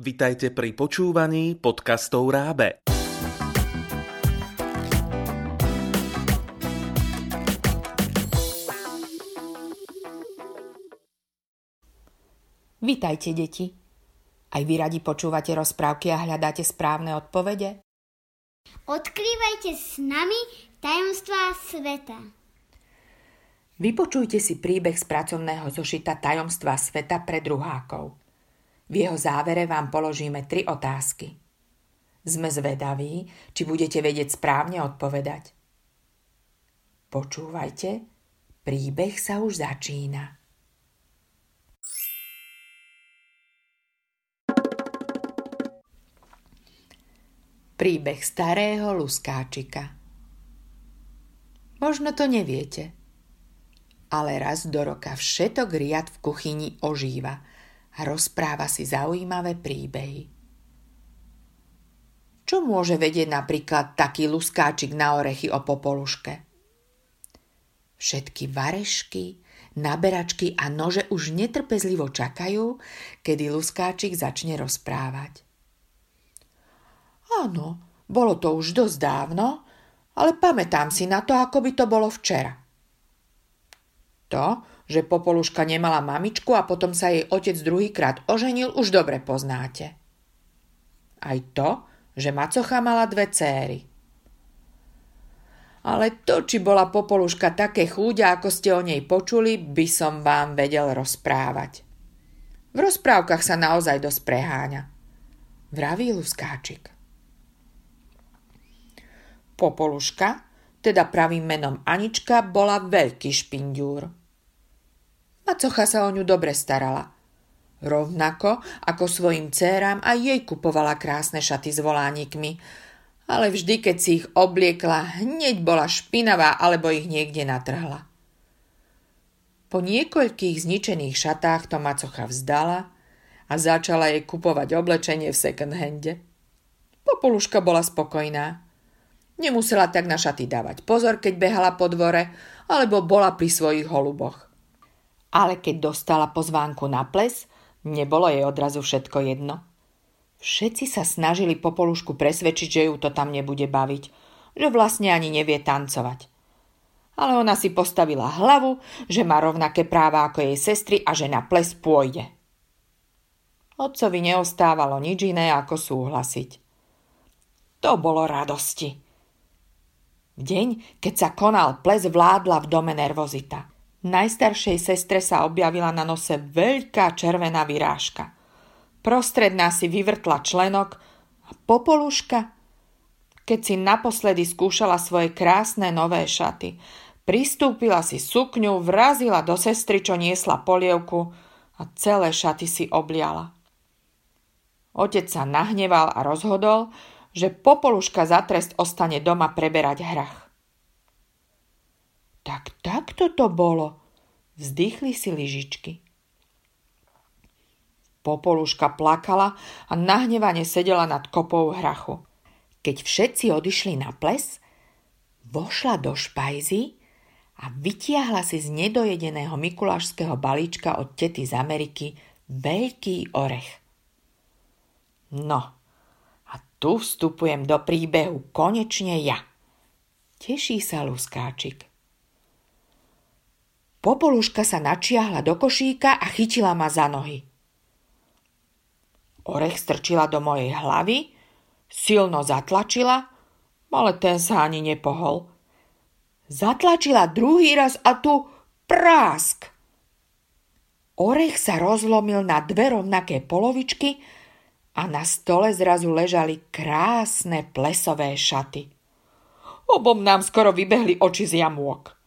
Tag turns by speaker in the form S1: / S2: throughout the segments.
S1: Vitajte pri počúvaní podcastov Rábe.
S2: Vitajte, deti. Aj vy radi počúvate rozprávky a hľadáte správne odpovede?
S3: Odkrývajte s nami tajomstvá sveta.
S2: Vypočujte si príbeh z pracovného zošita Tajomstva sveta pre druhákov. V jeho závere vám položíme tri otázky. Sme zvedaví, či budete vedieť správne odpovedať. Počúvajte, príbeh sa už začína. Príbeh starého luskáčika Možno to neviete, ale raz do roka všetok riad v kuchyni ožíva – a rozpráva si zaujímavé príbehy. Čo môže vedieť napríklad taký luskáčik na orechy o popoluške? Všetky varešky, naberačky a nože už netrpezlivo čakajú, kedy luskáčik začne rozprávať. Áno, bolo to už dosť dávno, ale pamätám si na to, ako by to bolo včera. To, že Popoluška nemala mamičku a potom sa jej otec druhýkrát oženil, už dobre poznáte. Aj to, že Macocha mala dve céry. Ale to, či bola Popoluška také chúďa, ako ste o nej počuli, by som vám vedel rozprávať. V rozprávkach sa naozaj dosť preháňa. Vraví Luskáčik. Popoluška, teda pravým menom Anička, bola veľký špindúr cocha sa o ňu dobre starala. Rovnako ako svojim céram aj jej kupovala krásne šaty s volánikmi, ale vždy, keď si ich obliekla, hneď bola špinavá alebo ich niekde natrhla. Po niekoľkých zničených šatách to macocha vzdala a začala jej kupovať oblečenie v second hande. Popoluška bola spokojná. Nemusela tak na šaty dávať pozor, keď behala po dvore, alebo bola pri svojich holuboch ale keď dostala pozvánku na ples, nebolo jej odrazu všetko jedno. Všetci sa snažili Popolušku presvedčiť, že ju to tam nebude baviť, že vlastne ani nevie tancovať. Ale ona si postavila hlavu, že má rovnaké práva ako jej sestry a že na ples pôjde. Otcovi neostávalo nič iné, ako súhlasiť. To bolo radosti. V deň, keď sa konal ples, vládla v dome nervozita – Najstaršej sestre sa objavila na nose veľká červená vyrážka. Prostredná si vyvrtla členok a popoluška, keď si naposledy skúšala svoje krásne nové šaty, pristúpila si sukňu, vrazila do sestry, čo niesla polievku a celé šaty si obliala. Otec sa nahneval a rozhodol, že popoluška za trest ostane doma preberať hrach. Tak takto to bolo. Vzdychli si lyžičky. Popoluška plakala a nahnevane sedela nad kopou hrachu. Keď všetci odišli na ples, vošla do špajzy a vytiahla si z nedojedeného mikulášského balíčka od tety z Ameriky veľký orech. No, a tu vstupujem do príbehu konečne ja. Teší sa Luskáčik. Popoluška sa načiahla do košíka a chytila ma za nohy. Orech strčila do mojej hlavy, silno zatlačila, ale ten sa ani nepohol. Zatlačila druhý raz a tu prásk. Orech sa rozlomil na dve rovnaké polovičky a na stole zrazu ležali krásne plesové šaty. Obom nám skoro vybehli oči z jamôk.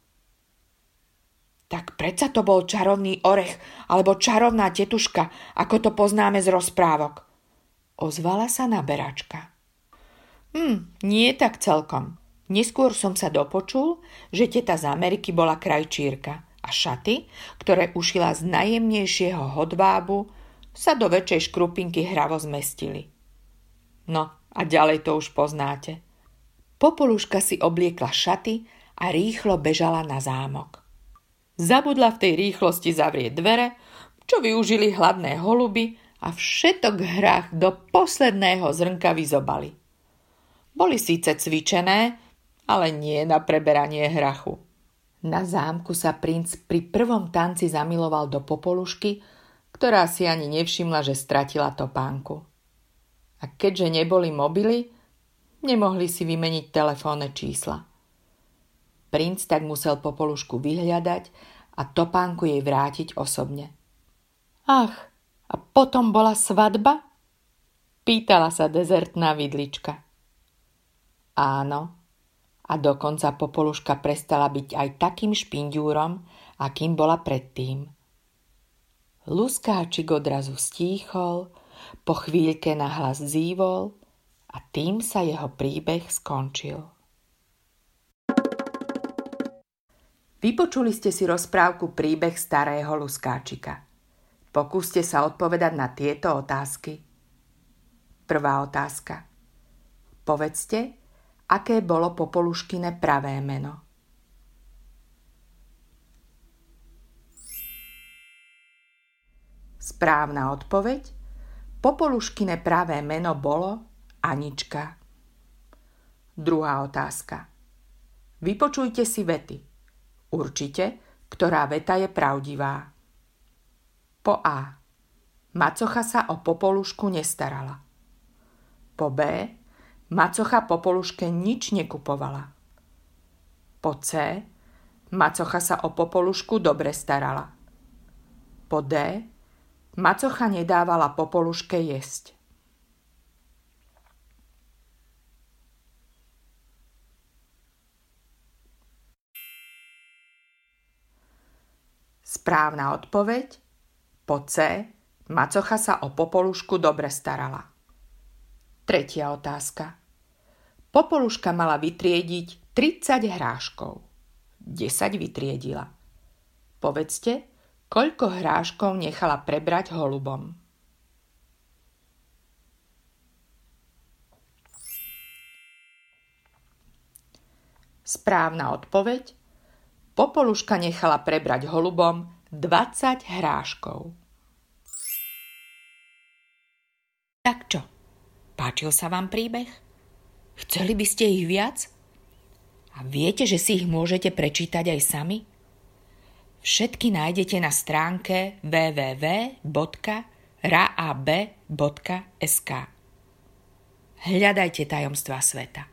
S2: Tak predsa to bol čarovný orech alebo čarovná tetuška, ako to poznáme z rozprávok. Ozvala sa naberačka. Hm, nie tak celkom. Neskôr som sa dopočul, že teta z Ameriky bola krajčírka a šaty, ktoré ušila z najjemnejšieho hodvábu, sa do väčšej škrupinky hravo zmestili. No a ďalej to už poznáte. Popoluška si obliekla šaty a rýchlo bežala na zámok. Zabudla v tej rýchlosti zavrieť dvere, čo využili hladné holuby a všetok hrách do posledného zrnka vyzobali. Boli síce cvičené, ale nie na preberanie hrachu. Na zámku sa princ pri prvom tanci zamiloval do popolušky, ktorá si ani nevšimla, že stratila topánku. A keďže neboli mobily, nemohli si vymeniť telefónne čísla. Princ tak musel popolušku vyhľadať a topánku jej vrátiť osobne. Ach, a potom bola svadba? Pýtala sa dezertná vidlička. Áno, a dokonca Popoluška prestala byť aj takým špindúrom, akým bola predtým. Luskáčik odrazu stíchol, po chvíľke nahlas zývol a tým sa jeho príbeh skončil. Vypočuli ste si rozprávku Príbeh starého Luskáčika. Pokúste sa odpovedať na tieto otázky. Prvá otázka. Povedzte, aké bolo Popoluškine pravé meno. Správna odpoveď. Popoluškine pravé meno bolo Anička. Druhá otázka. Vypočujte si vety. Určite, ktorá veta je pravdivá. Po A. Macocha sa o popolušku nestarala. Po B. Macocha popoluške nič nekupovala. Po C. Macocha sa o popolušku dobre starala. Po D. Macocha nedávala popoluške jesť. Správna odpoveď po C. Macocha sa o Popolušku dobre starala. Tretia otázka. Popoluška mala vytriediť 30 hráškov. 10 vytriedila. Povedzte, koľko hráškov nechala prebrať holubom. Správna odpoveď. Popoluška nechala prebrať holubom 20 hráškov. Tak čo? Páčil sa vám príbeh? Chceli by ste ich viac? A viete, že si ich môžete prečítať aj sami? Všetky nájdete na stránke www.raab.sk. Hľadajte tajomstvá sveta.